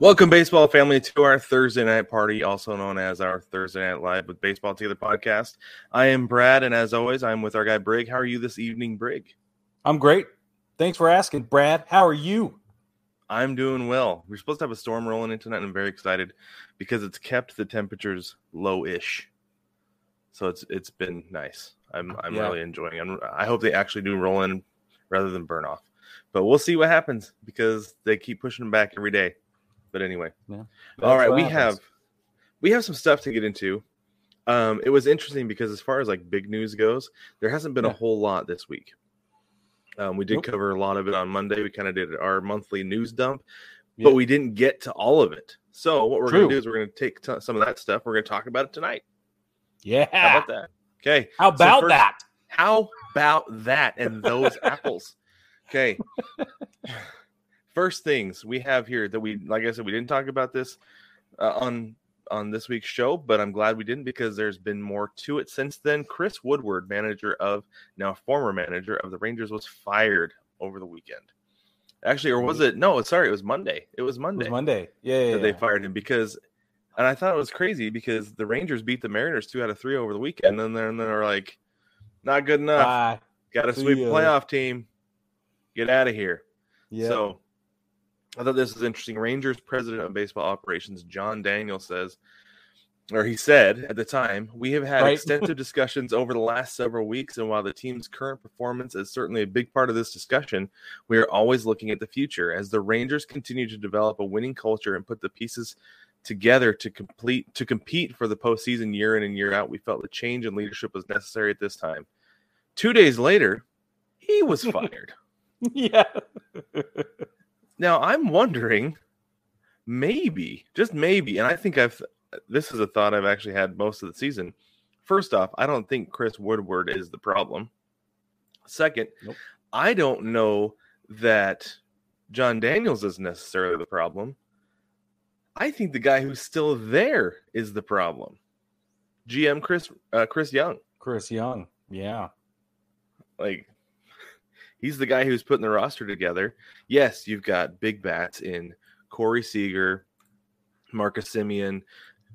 Welcome, baseball family, to our Thursday night party, also known as our Thursday Night Live with Baseball Together podcast. I am Brad, and as always, I'm with our guy Brig. How are you this evening, Brig? I'm great. Thanks for asking, Brad. How are you? I'm doing well. We're supposed to have a storm rolling in tonight, and I'm very excited because it's kept the temperatures low-ish. So it's it's been nice. I'm I'm Yeah. really enjoying. it. I hope they actually do roll in rather than burn off. But we'll see what happens because they keep pushing them back every day. But anyway, Yeah. all right, we happens. have we have some stuff to get into. Um, it was interesting because as far as like big news goes, there hasn't been a whole lot this week. Um, we did Nope. cover a lot of it on Monday. We kind of did our monthly news dump, Yeah. but we didn't get to all of it. So what we're going to do is we're going to take t- some of that stuff. We're going to talk about it tonight. Yeah. How about that? Okay. How So about first- that? How about that and those apples? Okay. First things we have here that we, like I said, we didn't talk about this uh, on on this week's show, but I'm glad we didn't because there's been more to it since then. Chris Woodward, manager of now former manager of the Rangers, was fired over the weekend. Actually, or was it? No, sorry, it was Monday. It was It Monday was Monday. Yeah. yeah, that they fired him because, and I thought it was crazy because the Rangers beat the Mariners two out of three over the weekend, and then they're like, not good enough. Got to See sweep playoff team. Get out of here. Yeah. So I thought this was interesting. Rangers president of baseball operations, Jon Daniel, says, or he said at the time, we have had Right. extensive discussions over the last several weeks. And while the team's current performance is certainly a big part of this discussion, we are always looking at the future. As the Rangers continue to develop a winning culture and put the pieces together to complete to compete for the postseason year in and year out, we felt the change in leadership was necessary at this time. Two days later, he was fired. yeah. Now I'm wondering, maybe, just maybe, and I think I've this is a thought I've actually had most of the season. First off, I don't think Chris Woodward is the problem. Second, Nope. I don't know that Jon Daniels is necessarily the problem. I think the guy who's still there is the problem. GM Chris uh, Chris Young. Chris Young. Yeah. like he's the guy who's putting the roster together. Yes, you've got big bats in Corey Seager, Marcus Semien.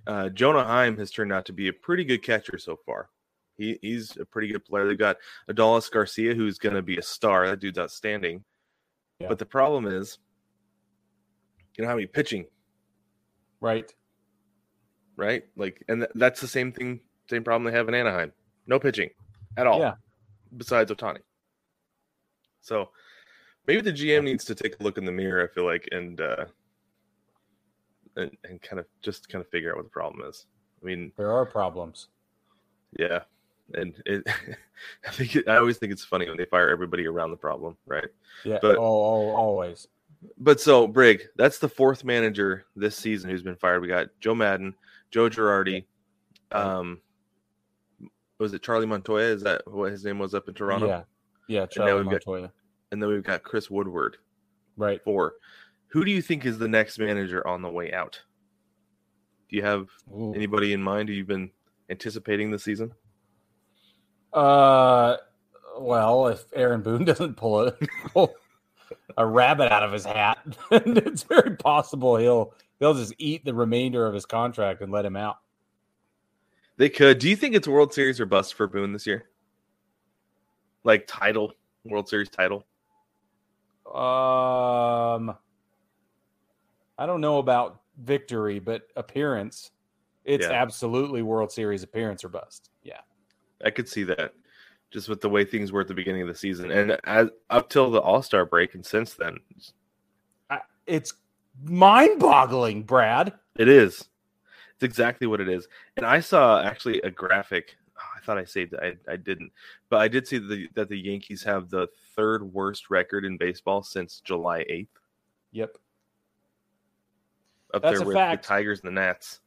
Uh, Jonah Heim has turned out to be a pretty good catcher so far. He, he's a pretty good player. They've got Adolis Garcia, who's going to be a star. That dude's outstanding. Yeah. But the problem is, you don't have any pitching, Right. right? Like, and th- that's the same thing, same problem they have in Anaheim. No pitching at all. Yeah. besides Ohtani. So maybe the GM needs to take a look in the mirror, I feel like, and uh and, and kind of just kind of figure out what the problem is. I mean, There are problems. yeah. And it, I think it, I always think it's funny when they fire everybody around the problem, right? Yeah. But- oh, oh, always. But so Brig, that's the fourth manager this season who's been fired. We got Joe Maddon, Joe Girardi, um, was it Charlie Montoya? Is that what his name was up in Toronto? Yeah. Yeah. Charlie we've got- And then we've got Chris Woodward. Right. four. Who do you think is the next manager on the way out? Do you have Ooh. anybody in mind who you've been anticipating this season? Uh, well, if Aaron Boone doesn't pull it, pull, a rabbit out of his hat. it's very possible he'll they'll just eat the remainder of his contract and let him out. They could. Do you think it's World Series or bust for Boone this year? Like title, World Series title. Um, I don't know about victory, but appearance, it's Yeah. absolutely World Series appearance or bust. Yeah. I could see that, just with the way things were at the beginning of the season, and as up till the All Star break, and since then, I, it's mind-boggling, Brad. it is. It's exactly what it is. And I saw actually a graphic. I thought I saved it. I, I didn't, but I did see the, that the Yankees have the third worst record in baseball since July eighth, Yep. up That's there a with fact. the Tigers and the Nats.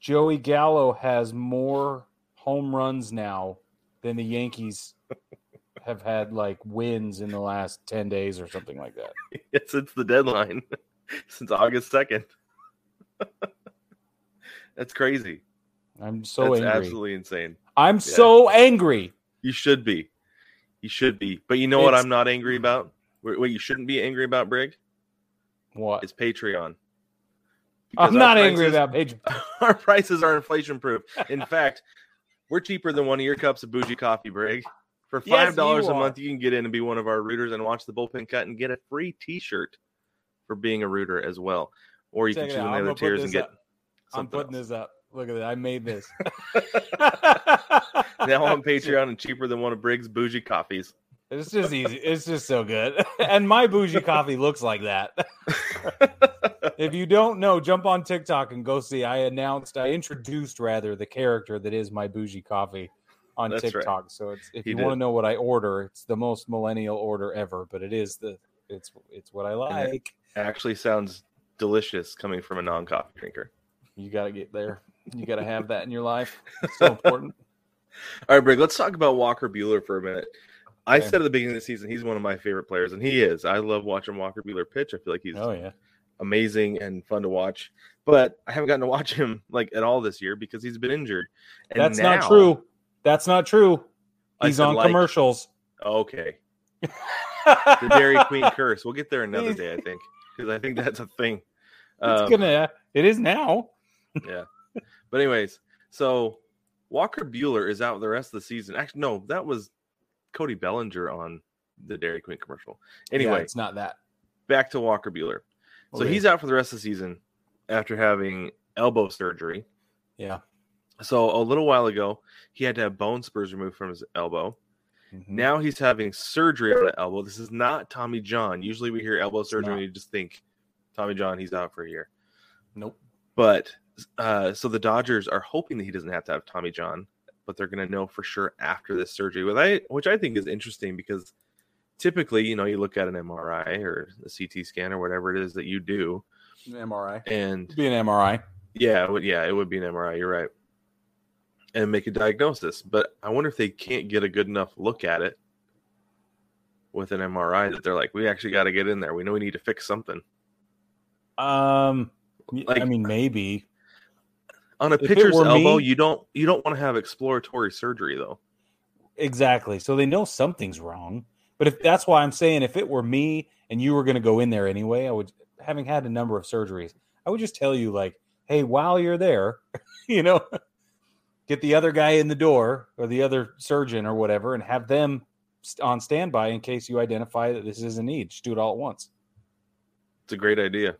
Joey Gallo has more home runs now than the Yankees have had like wins in the last 10 days or something like that. since the deadline, since August second. That's crazy. I'm so That's angry. absolutely insane. I'm so angry. You should be. You should be. But you know what I'm not angry about? What you shouldn't be angry about, Brig? What? Is Patreon. Because I'm not angry about page. Our prices are inflation proof. In fact, we're cheaper than one of your cups of bougie coffee, Brig. For five dollars you a month, you can get in and be one of our rooters and watch the bullpen cut and get a free T-shirt for being a rooter as well. Or you Check can choose one of the other tiers and get. I'm something putting else. this up. Look at that. I made this. now on Patreon and cheaper than one of Briggs' bougie coffees. It's just easy. It's just so good. And my bougie coffee looks like that. if you don't know, jump on TikTok and go see. I announced, I introduced rather the character that is my bougie coffee on That's right. TikTok. So it's if You you, want to know what I order, it's the most millennial order ever, but it is the it's it's what I And it- like. Actually, sounds delicious coming from a non-coffee drinker. You got to get there. You got to have that in your life. It's so important. All right, Brig, let's talk about Walker Buehler for a minute. I Okay. said at the beginning of the season he's one of my favorite players, and he is. I love watching Walker Buehler pitch. I feel like he's Oh yeah. amazing and fun to watch. But I haven't gotten to watch him like at all this year because he's been injured. And That's now- not true. That's not true. He's on like- commercials. Okay, the Dairy Queen curse. We'll get there another day, I think, because I think that's a thing. It's Um, gonna. It is now. yeah. But anyways, so Walker Buehler is out the rest of the season. Actually, no, that was Cody Bellinger on the Dairy Queen commercial. Yeah, Anyway, it's not that. back to Walker Buehler. So Okay. he's out for the rest of the season after having elbow surgery. Yeah. So a little while ago, he had to have bone spurs removed from his elbow. Mhm. Now he's having surgery on the elbow. This is not Tommy John. Usually we hear elbow surgery and you just think Tommy John, he's out for a year. Nope. But uh, so the Dodgers are hoping that he doesn't have to have Tommy John, but they're going to know for sure after this surgery, which I, which I think is interesting because typically, you know, you look at an MRI or a CT scan or whatever it is that you do, An MRI. and Be an MRI. yeah, it would, yeah, it would be an MRI. You're right, and make a diagnosis. But I wonder if they can't get a good enough look at it with an MRI that they're like, we actually got to get in there. We know we need to fix something. Um, y- I Like- mean, maybe. On a If it pitcher's elbow, me- you don't you don't want to have exploratory surgery though. Exactly. So they know something's wrong. But if that's why I'm saying, if it were me and you were going to go in there anyway, I would, having had a number of surgeries, I would just tell you, like, hey, while you're there, you know, get the other guy in the door or the other surgeon or whatever and have them on standby in case you identify that this is a need. Just do it all at once. It's a great idea.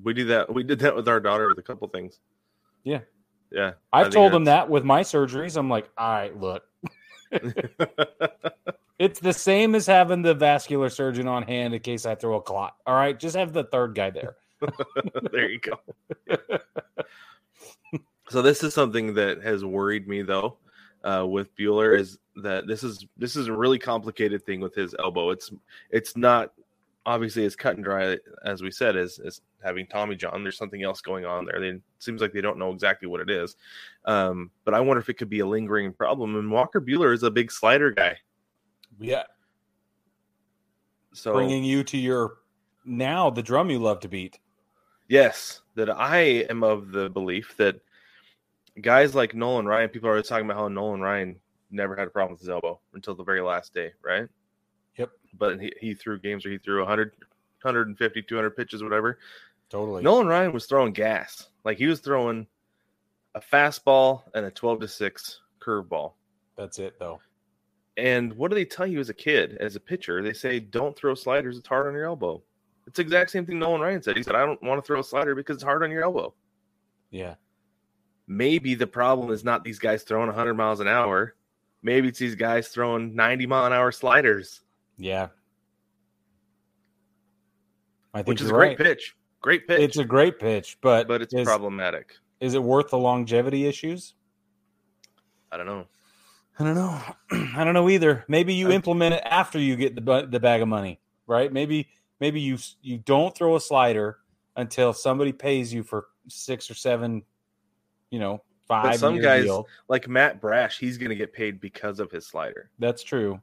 We do that. We did that with our daughter with a couple things. Yeah. Yeah. I've told them that with my surgeries. I'm like, all right, look, it's the same as having the vascular surgeon on hand in case I throw a clot. All right, just have the third guy there. there you go. so this is something that has worried me though uh, with Buehler is that this is this is a really complicated thing with his elbow. It's it's not obviously as cut and dry as we said as as having Tommy John. There's something else going on there. They, it seems like they don't know exactly what it is. Um, but I wonder if it could be a lingering problem. And Walker Buehler is a big slider guy. Yeah, So bringing you to your now the drum you love to beat. Yes, that I am of the belief that guys like Nolan Ryan, people are always talking about how Nolan Ryan never had a problem with his elbow until the very last day, right? But he, he threw games where he threw 100, 150, 200 pitches, whatever. Totally. Nolan Ryan was throwing gas. Like he was throwing a fastball and a 12 to 6 curveball. That's it, though. And what do they tell you as a kid, as a pitcher? They say, don't throw sliders, it's hard on your elbow. It's the exact same thing Nolan Ryan said. He said, I don't want to throw a slider because it's hard on your elbow. Yeah. Maybe the problem is not these guys throwing 100 miles an hour. Maybe it's these guys throwing 90 mile an hour sliders, Yeah. I think which is a great right. pitch. Great pitch. It's a great pitch, but but it's is, problematic. is it worth the longevity issues? I don't know. I don't know. I don't know either. Maybe you I- implement it after you get the the bag of money, right? Maybe maybe you you don't throw a slider until somebody pays you for six or seven, you know, five. some guys- deal. Like Matt Brash, he's going to get paid because of his slider. That's true.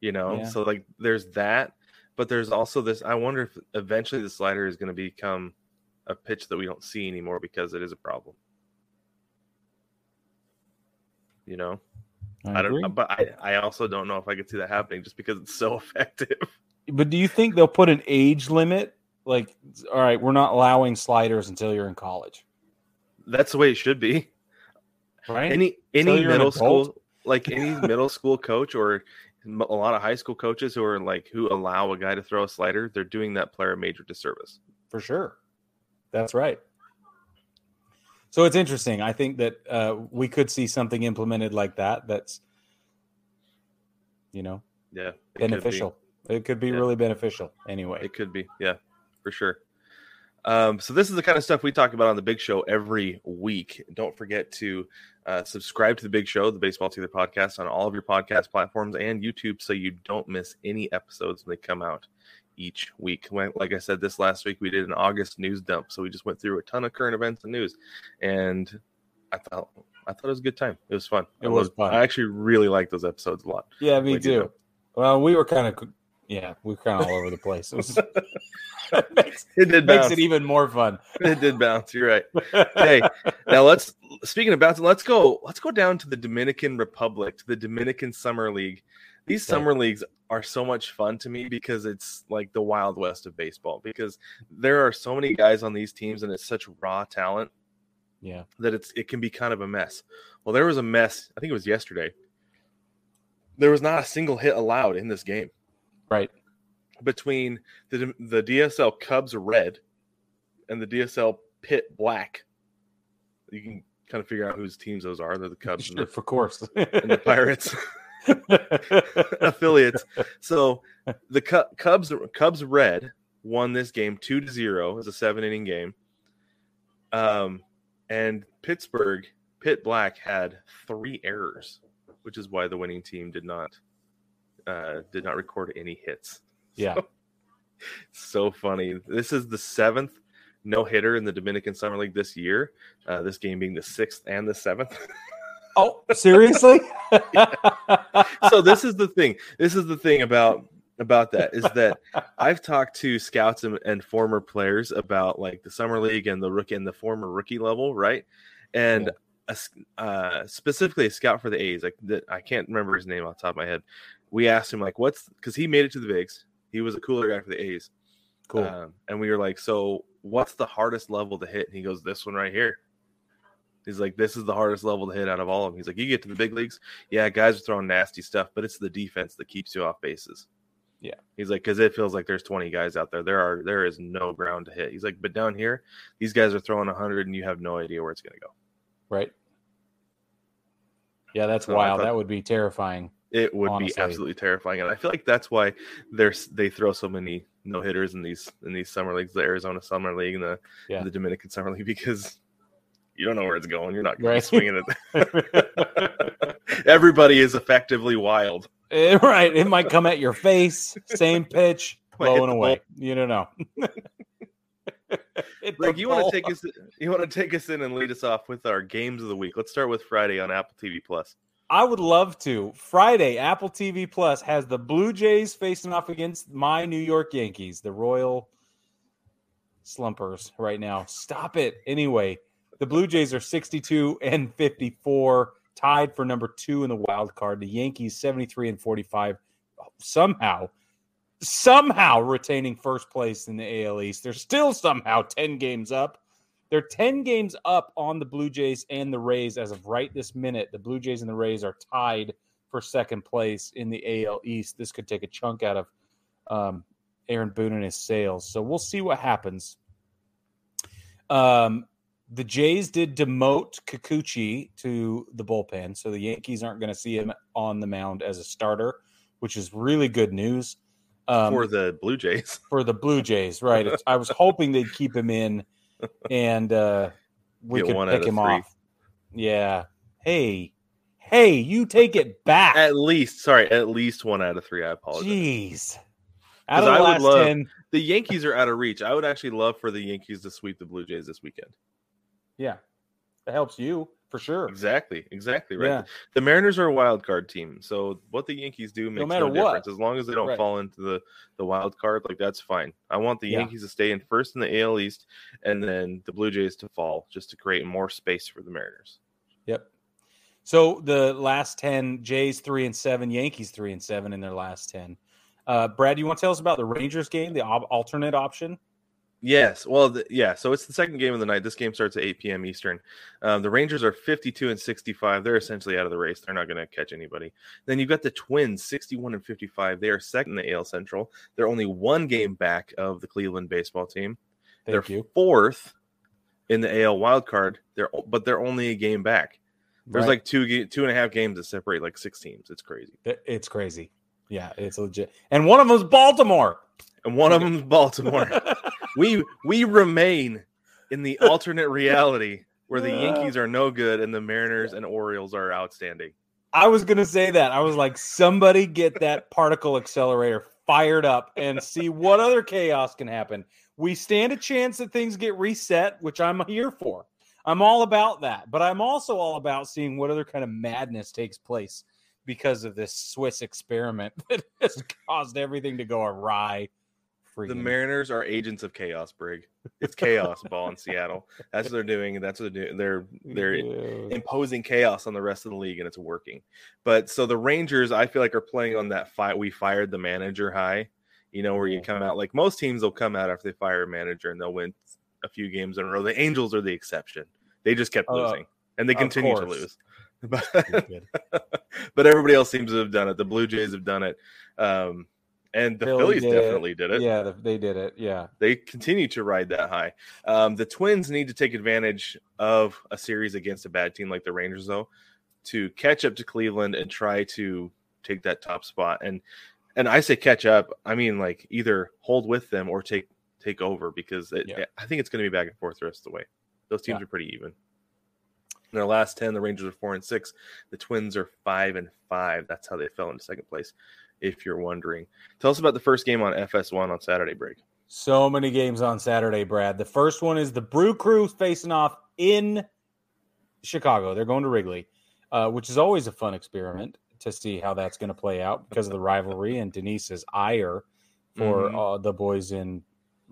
You know Yeah. so like there's that but there's also this i wonder if eventually the slider is going to become a pitch that we don't see anymore because it is a problem. You know? I, i, don't but I, I also don't know if i could see that happening just because it's so effective. But do you think they'll put an age limit? Like, all right, we're not allowing sliders until you're in college, that's the way it should be. Right? any any middle school like any middle school coach or a lot of high school coaches who are like who allow a guy to throw a slider they're doing that player a major disservice for sure. That's right. So it's interesting. I think that uh, we could see something implemented like that. That's, you know, yeah it could be. beneficial. It could be Yeah. really beneficial. Anyway, It could be, yeah, for sure. Um, so this is the kind of stuff we talk about on the Big Show every week. Don't forget to uh, subscribe to the Big Show, the Baseball Together podcast, on all of your podcast platforms and YouTube, so you don't miss any episodes when they come out each week. When, like I said, this last week we did an August news dump, so we just went through a ton of current events and news, and I thought I thought it was a good time. It was fun. It I was loved- fun. I actually really liked those episodes a lot. yeah, me Like, you too. know. Well, we were kind of, yeah, we were kind of all over the place. It was, makes, It did makes it even more fun. it did bounce. You're right. Hey, now let's speaking of bouncing, let's go. Let's go down to the Dominican Republic, to the Dominican Summer League. These summer leagues are so much fun to me because it's like the wild west of baseball. Because there are so many guys on these teams, and it's such raw talent yeah, that it's it can be kind of a mess. Well, there was a mess. I think it was yesterday. There was not a single hit allowed in this game right. between the the DSL Cubs Red and the DSL Pit Black. You can kind of figure out whose teams those are. They're the Cubs and the, of course. and the Pirates affiliates. So the Cu- Cubs Cubs Red won this game two to zero. It was a seven inning game. Um, and Pittsburgh Pit Black had three errors, which is why the winning team did not uh, did not record any hits. yeah, so funny. This is the seventh no hitter in the Dominican Summer League this year. Uh, this game being the sixth and the seventh. Oh, seriously? so this is the thing. This is the thing about about that is that I've talked to scouts and, and former players about like the summer league and the rookie and the former rookie level, right? And a s uh, specifically a scout for the A's, like that I can't remember his name off the top of my head. We asked him like, "What's?" Because he made it to the bigs. He was a cooler guy for the A's. cool. Um, and we were like, so what's the hardest level to hit? And he goes, this one right here. He's like, this is the hardest level to hit out of all of them. He's like, you get to the big leagues, yeah, guys are throwing nasty stuff, but it's the defense that keeps you off bases. Yeah. He's like, because it feels like there's 20 guys out there. There are there is no ground to hit. He's like, but down here, these guys are throwing 100, and you have no idea where it's going to go. right. Yeah, that's So wild. thought- that would be terrifying. It would Honestly. be absolutely terrifying, and I feel like that's why there's they throw so many no hitters in these in these summer leagues, the Arizona Summer League and the Yeah. the Dominican Summer League, because you don't know where it's going. You're not going Right. swinging it. Everybody is effectively wild. Eh, right. It might come at your face, same pitch, blowing away. You don't know. Like you want to take us, you want to take us in and lead us off with our games of the week. Let's start with Friday on Apple TV Plus. I would love to. Friday, Apple TV Plus has the Blue Jays facing off against my New York Yankees, the Royal Slumpers right now. Stop it. Anyway, the Blue Jays are 62 and 54, tied for number two in the wild card. The Yankees 73 and 45. Somehow, somehow retaining first place in the AL East. They're still somehow 10 games up. They're 10 games up on the Blue Jays and the Rays as of right this minute. The Blue Jays and the Rays are tied for second place in the AL East. This could take a chunk out of um, Aaron Boone and his sales. So we'll see what happens. Um, the Jays did demote Kikuchi to the bullpen, so the Yankees aren't going to see him on the mound as a starter, which is really good news um, for the Blue Jays. For the Blue Jays, right? I was hoping they'd keep him in, and uh, we Get could pick him three. off. Yeah. Hey, hey, you take it back. At least, sorry, at least one out of three. I apologize. Jeez. Out of the I last love, 10. The Yankees are out of reach. I would actually love for the Yankees to sweep the Blue Jays this weekend. Yeah. That helps you for sure. Exactly. Exactly. Right. Yeah. The Mariners are a wild card team. So what the Yankees do makes no, no difference. As long as they don't right. fall into the, the wild card, like that's fine. I want the yeah. Yankees to stay in first in the AL East and then the Blue Jays to fall just to create more space for the Mariners. Yep. So the last 10, Jays three and seven, Yankees three and seven in their last 10. Uh, Brad, you want to tell us about the Rangers game, the alternate option? Yes. Well, the, yeah. So it's the second game of the night. This game starts at 8 p.m. Eastern. Um, the Rangers are 52 and 65. They're essentially out of the race. They're not going to catch anybody. Then you've got the Twins, 61 and 55. They are second in the AL Central. They're only one game back of the Cleveland baseball team. Thank they're you. fourth in the AL wild card. They're but they're only a game back. There's right. like two two and a half games that separate like six teams. It's crazy. It's crazy. Yeah, it's legit. And one of them is Baltimore. And one of them is Baltimore. we we remain in the alternate reality where the Yankees are no good and the Mariners and Orioles are outstanding. I was gonna say that. I was like, somebody get that particle accelerator fired up and see what other chaos can happen. We stand a chance that things get reset, which I'm here for. I'm all about that, but I'm also all about seeing what other kind of madness takes place because of this Swiss experiment that has caused everything to go awry. Freaking. The Mariners are agents of chaos, Brig. It's chaos ball in Seattle. That's what they're doing, and that's what they're doing. They're they're yeah. imposing chaos on the rest of the league, and it's working. But so the Rangers, I feel like, are playing on that fight. We fired the manager high, you know, where you come out like most teams will come out after they fire a manager and they'll win a few games in a row. The Angels are the exception. They just kept uh, losing, and they continue to lose. But, but everybody else seems to have done it. The Blue Jays have done it. Um, and the Philly Phillies did definitely it. did it. Yeah, they did it. Yeah, they continue to ride that high. Um, the Twins need to take advantage of a series against a bad team like the Rangers, though, to catch up to Cleveland and try to take that top spot. And and I say catch up, I mean like either hold with them or take take over because it, yeah. I think it's going to be back and forth the rest of the way. Those teams yeah. are pretty even. In their last 10, the Rangers are four and six. The Twins are five and five. That's how they fell into second place, if you're wondering. Tell us about the first game on FS1 on Saturday break. So many games on Saturday, Brad. The first one is the Brew Crew facing off in Chicago. They're going to Wrigley, uh, which is always a fun experiment to see how that's going to play out because of the rivalry and Denise's ire for mm-hmm. uh, the boys in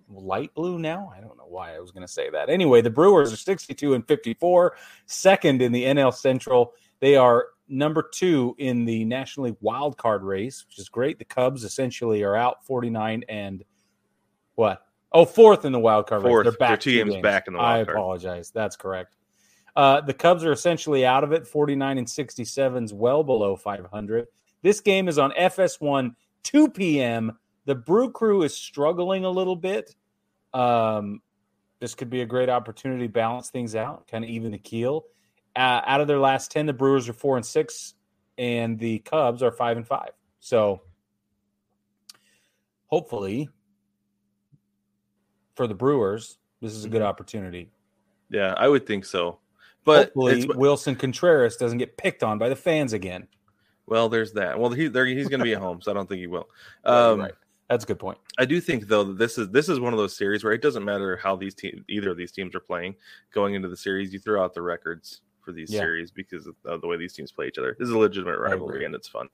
light blue now. I don't know why I was going to say that. Anyway, the Brewers are 62 and 54, second in the NL Central. They are number two in the National League wild card race, which is great. The Cubs essentially are out 49 and what? Oh, fourth in the wild card fourth. race. They're back games, games, back in the wild I card. apologize. That's correct. Uh, the Cubs are essentially out of it. 49 and 67 is well below 500. This game is on FS1, 2 p.m. The Brew Crew is struggling a little bit. Um, this could be a great opportunity to balance things out, kind of even the keel. Uh, out of their last 10, the Brewers are four and six, and the Cubs are five and five. So hopefully for the Brewers, this is a good mm-hmm. opportunity. Yeah, I would think so. But hopefully Willson Contreras doesn't get picked on by the fans again. Well, there's that. Well, he, he's going to be at home, so I don't think he will. Um, right. That's a good point. I do think though that this is this is one of those series where it doesn't matter how these teams either of these teams are playing going into the series. You throw out the records for these yeah. series because of the way these teams play each other. This is a legitimate rivalry and it's fun.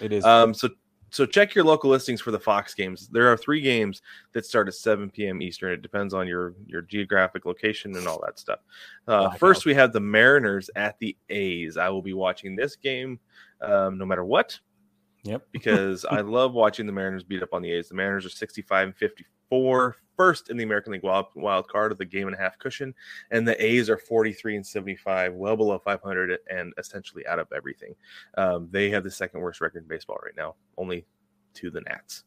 It is. Um, so so check your local listings for the Fox games. There are three games that start at 7 p.m. Eastern. It depends on your your geographic location and all that stuff. Uh, first, we have the Mariners at the A's. I will be watching this game um, no matter what. Yep. because I love watching the Mariners beat up on the A's. The Mariners are 65 and 54, first in the American League wild, wild card of the game and a half cushion, and the A's are 43 and 75, well below 500 and essentially out of everything. Um, they have the second worst record in baseball right now, only to the Nats.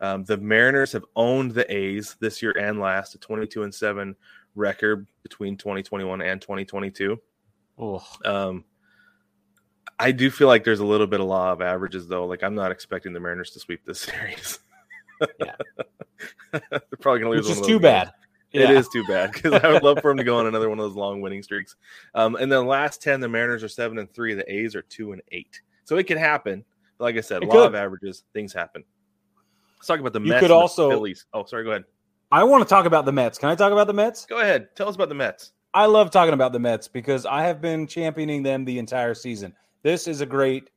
Um, the Mariners have owned the A's this year and last, a 22 and 7 record between 2021 and 2022. Oh, Um, I do feel like there's a little bit of law of averages, though. Like I'm not expecting the Mariners to sweep this series. Yeah. they're probably going to lose. which is too bad. games. It Yeah. is too bad because I would love for them to go on another one of those long winning streaks. Um, and the last ten, the Mariners are seven and three. The A's are two and eight. So it could happen. Like I said, It lot could. of averages, things happen. Let's talk about the You Mets. could also- Phillies. Oh, sorry. Go ahead. I want to talk about the Mets. Can I talk about the Mets? Go ahead. Tell us about the Mets. I love talking about the Mets because I have been championing them the entire season. This is a great,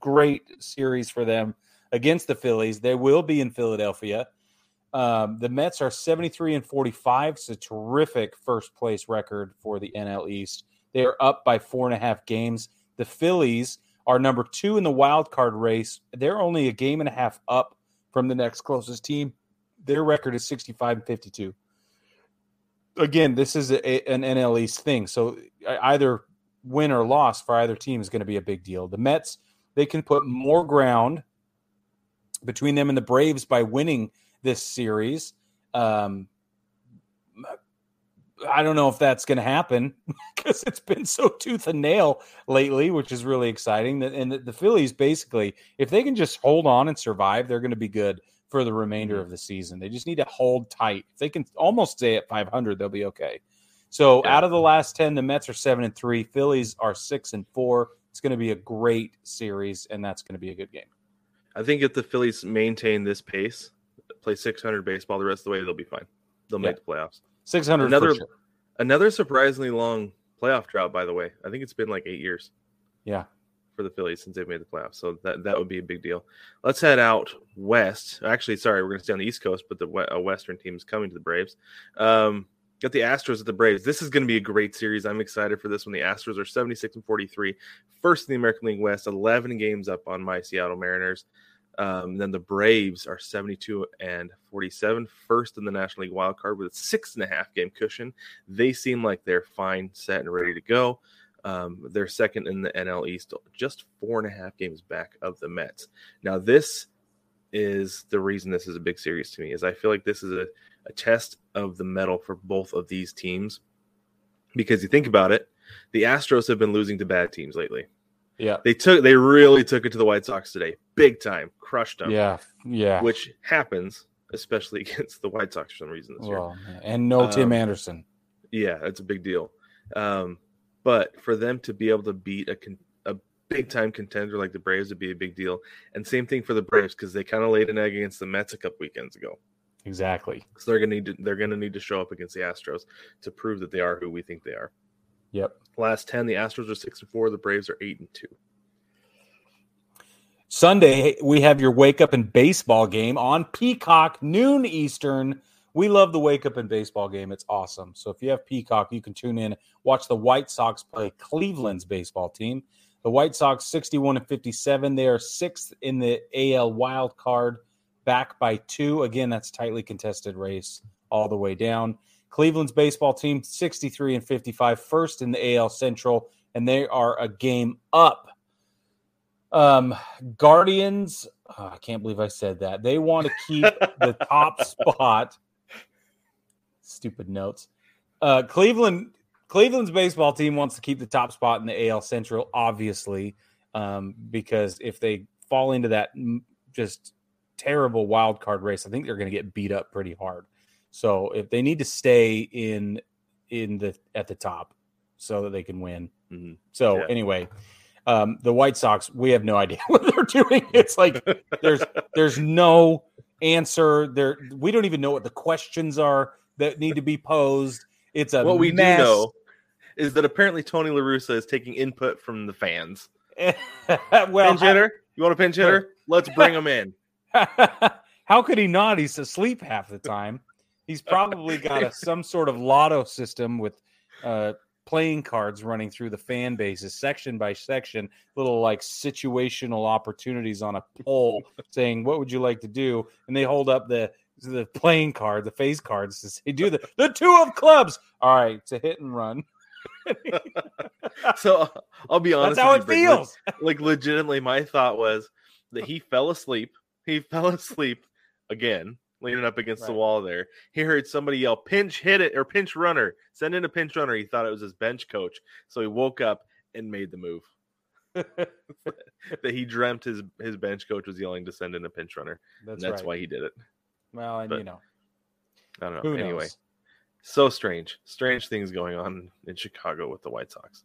great series for them against the Phillies. They will be in Philadelphia. Um, the Mets are 73 and 45. It's a terrific first place record for the NL East. They are up by four and a half games. The Phillies are number two in the wild card race. They're only a game and a half up from the next closest team. Their record is 65 and 52 again, this is a, an NL East thing. So either win or loss for either team is going to be a big deal. The Mets, they can put more ground between them and the Braves by winning this series. Um, I don't know if that's going to happen because it's been so tooth and nail lately, which is really exciting. And the, the Phillies, basically, if they can just hold on and survive, they're going to be good for the remainder of the season. They just need to hold tight. If they can almost stay at 500, they'll be okay. So Yeah. out of the last 10, the Mets are 7 and 3, Phillies are 6 and 4. It's going to be a great series and that's going to be a good game. I think if the Phillies maintain this pace, play 600 baseball the rest of the way, they'll be fine. They'll Yeah. make the playoffs. 600 Another- sure. Another surprisingly long playoff drought, by the way. I think it's been like eight years Yeah. for the Phillies since they've made the playoffs. So that, that would be a big deal. Let's head out west. Actually, sorry, we're going to stay on the East Coast, but the a Western team is coming to the Braves. Um, got the Astros at the Braves. This is going to be a great series. I'm excited for this one. The Astros are 76 and 43, first in the American League West, 11 games up on my Seattle Mariners. Um, then the Braves are 72 and 47, first in the National League wild card with a six and a half game cushion. They seem like they're fine, set, and ready to go. Um, they're second in the NL East, just four and a half games back of the Mets. Now, this is the reason this is a big series to me, is I feel like this is a, a test of the mettle for both of these teams. Because you think about it, the Astros have been losing to bad teams lately. Yeah. They took they really took it to the White Sox today. Big time. Crushed them. Yeah. Yeah. Which happens, especially against the White Sox for some reason this year. Well, and no Tim Um, Anderson. Yeah, it's a big deal. Um, but for them to be able to beat a con- a big time contender like the Braves would be a big deal. And same thing for the Braves because they kind of laid an egg against the Mets a couple weekends ago. Exactly. So they're gonna need to they're gonna need to show up against the Astros to prove that they are who we think they are. Yep. Last ten, the Astros are six and four. The Braves are eight and two. Sunday, we have your wake up and baseball game on Peacock, noon Eastern. We love the wake up and baseball game. It's awesome. So if you have Peacock, you can tune in, watch the White Sox play Cleveland's baseball team. The White Sox 61 and 57. They are sixth in the AL wild card, back by two. Again, that's tightly contested race all the way down. Cleveland's baseball team 63 and 55, first in the AL Central, and they are a game up um, Guardians. oh, I can't believe I said that. They want to keep the top spot. Stupid notes. Uh, Cleveland. Cleveland's baseball team wants to keep the top spot in the AL Central, obviously, um, because if they fall into that just terrible wild card race, I think they're going to get beat up pretty hard. So if they need to stay in in the at the top so that they can win. Mhm. So Yeah. anyway, um, the White Sox, we have no idea what they're doing. It's like there's there's no answer. There we don't even know what the questions are that need to be posed. It's a what we mess. do know is that apparently Tony La Russa is taking input from the fans. well, pinch hitter, you want a pinch hitter? Let's bring him in. How could he not? He's asleep half the time. He's probably got a, some sort of lotto system with uh, playing cards running through the fan bases, section by section, little like situational opportunities on a poll, saying, "What would you like to do?" And they hold up the the playing card, the face cards to say, "Do the the two of clubs." All right, it's a hit and run. so I'll be honest. That's how it you, feels. Like, like legitimately, my thought was that he fell asleep. He fell asleep again, leaning up against the wall there. He heard somebody yell, pinch hit it or pinch runner. Send in a pinch runner. He thought it was his bench coach. So he woke up and made the move. That he dreamt his his bench coach was yelling to send in a pinch runner. That's, that's right. why he did it. Well, and but you know, I don't know. anyway, knows? so strange. Strange things going on in Chicago with the White Sox.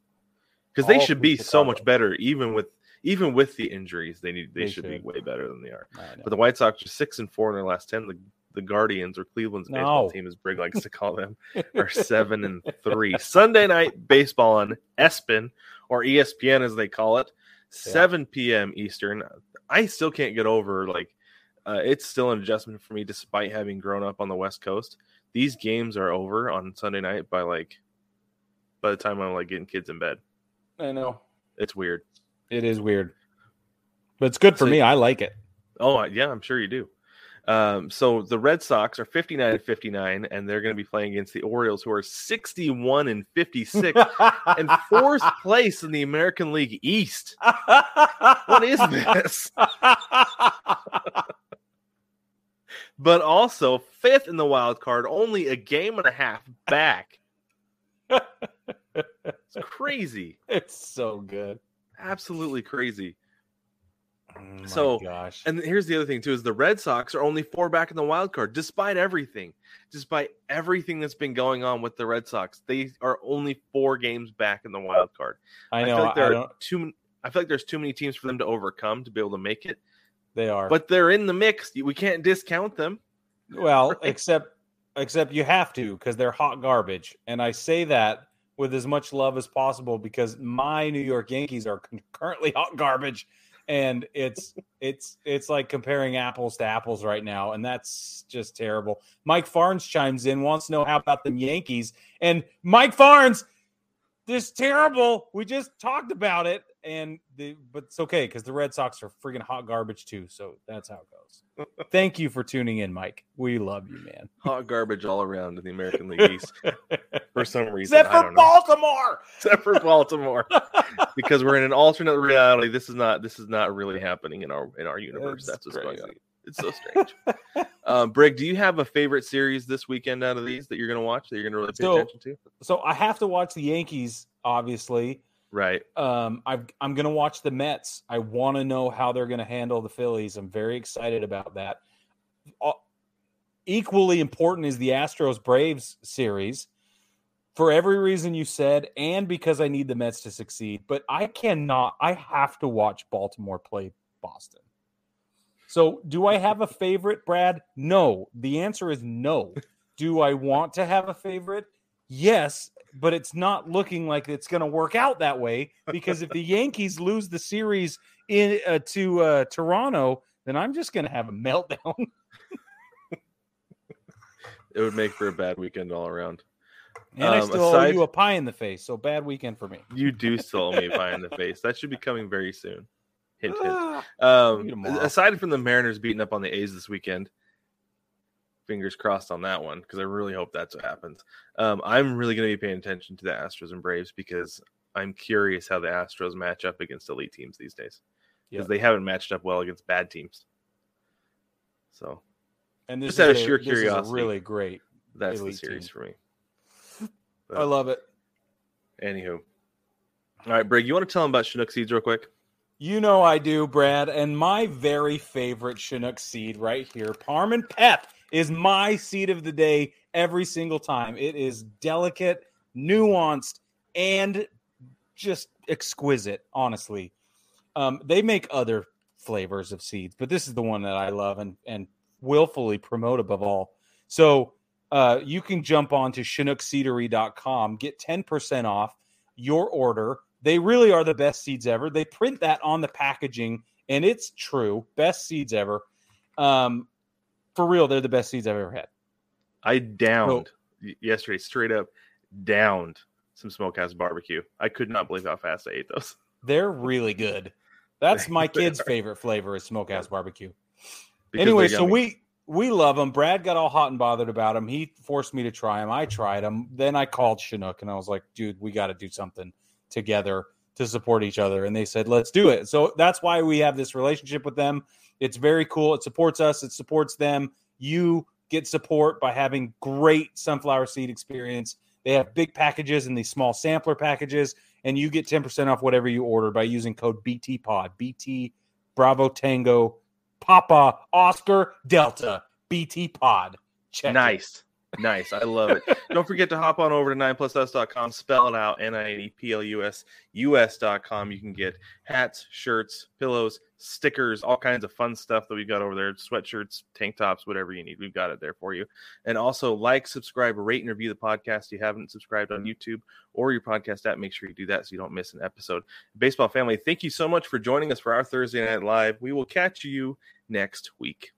Because they should be so much better, even with even with the injuries. They need they, They should, should. be way better than they are. But the White Sox are six and four in their last ten. The the Guardians or Cleveland's baseball team, as Brig likes to call them, are seven and three. Sunday night baseball on ESPN or ESPN as they call it, seven p.m. Eastern. I still can't get over like uh, it's still an adjustment for me, despite having grown up on the West Coast. These games are over on Sunday night by like by the time I'm like getting kids in bed. I know It's weird. It is weird, but it's good for So- me. I like it. Oh yeah, I'm sure you do. Um, so the Red Sox are 59 and 59, and they're going to be playing against the Orioles, who are 61 and 56, and fourth place in the American League East. What is this? But also fifth in the wild card, only a game and a half back. It's crazy, it's so good. Absolutely crazy. Oh So, gosh, And here's the other thing too: is the Red Sox are only four back in the wild card, despite everything, despite everything that's been going on with the Red Sox. They are only four games back in the wild card. I feel know. like I, there are don't. too. I feel like there's too many teams for them to overcome to be able to make it. They are, But they're in the mix. We can't discount them. well, right? except except you have to because they're hot garbage, and I say that with as much love as possible because my New York Yankees are currently hot garbage, and it's it's it's like comparing apples to apples right now, and that's just terrible. Mike Farnes chimes in, wants to know how about the Yankees, and Mike Farnes, this terrible. We just talked about it, and the but it's okay because the Red Sox are freaking hot garbage too. So that's how it goes. Thank you for tuning in, Mike. We love you, man. Hot garbage all around in the American League East for some reason. Except I for don't know. Baltimore. Except for Baltimore, because we're in an alternate reality. This is not. This is not really happening in our in our universe. That's That's, what's going on. It's so strange. um, Brig, do you have a favorite series this weekend out of these that you're going to watch that you're going to really pay So- attention to? So I have to watch the Yankees, obviously. Right. Um, I've, I'm going to watch the Mets. I want to know how they're going to handle the Phillies. I'm very excited about that. Equally important is the Astros Braves series for every reason you said, and because I need the Mets to succeed. But I cannot, I have to watch Baltimore play Boston. So, do I have a favorite, Brad? No. The answer is no. Do I want to have a favorite? Yes, but it's not looking like it's going to work out that way because if the Yankees lose the series in uh, to uh, Toronto, then I'm just going to have a meltdown. It would make for a bad weekend all around. And I Um, still owe you a pie in the face, so bad weekend for me. You do still owe me a pie in the face. That should be coming very soon. Hint, hint. Um, aside from the Mariners beating up on the A's this weekend, fingers crossed on that one because I really hope that's what happens. Um, I'm really going to be paying attention to the Astros and Braves because I'm curious how the Astros match up against elite teams these days because Yep. they haven't matched up well against bad teams. So and this Just out of sheer is a curiosity. really great. that's the series team. for me. I love it. Anywho, all right, Brig, you want to tell them about Chinook seeds real quick? You know I do, Brad. And my very favorite Chinook seed right here, Parm and Pep, is my seed of the day every single time. It is delicate, nuanced, and just exquisite, honestly. Um, they make other flavors of seeds, but this is the one that I love and, and willfully promote above all. So uh, you can jump on to chinookseedery.com, get 10% off your order. They really are the best seeds ever. They print that on the packaging, and it's true. Best seeds ever. Um, for real, they're the best seeds I've ever had. I downed y- yesterday, straight up downed some smokehouse barbecue. I could not believe how fast I ate those. They're really good. That's my kid's favorite flavor is smokehouse barbecue. Because anyway, so we we love them. Brad got all hot and bothered about them. He forced me to try them. I tried them. Then I called Chinook and I was like, dude, we got to do something together to support each other. And they said, let's do it. So that's why we have this relationship with them. It's very cool. It supports us, it supports them. You get support by having great sunflower seed experience. They have big packages and these small sampler packages, and you get 10% off whatever you order by using code BTPOD. BT Bravo Tango Papa Oscar Delta BT Pod. Check it. Nice. I love it. Don't forget to hop on over to 9plusus.com, spell it out, N I N E P L U S, US.com. You can get hats, shirts, pillows, stickers, all kinds of fun stuff that we've got over there sweatshirts, tank tops, whatever you need. We've got it there for you. And also, like, subscribe, rate, and review the podcast. If you haven't subscribed on YouTube or your podcast app, make sure you do that so you don't miss an episode. Baseball family, thank you so much for joining us for our Thursday Night Live. We will catch you next week.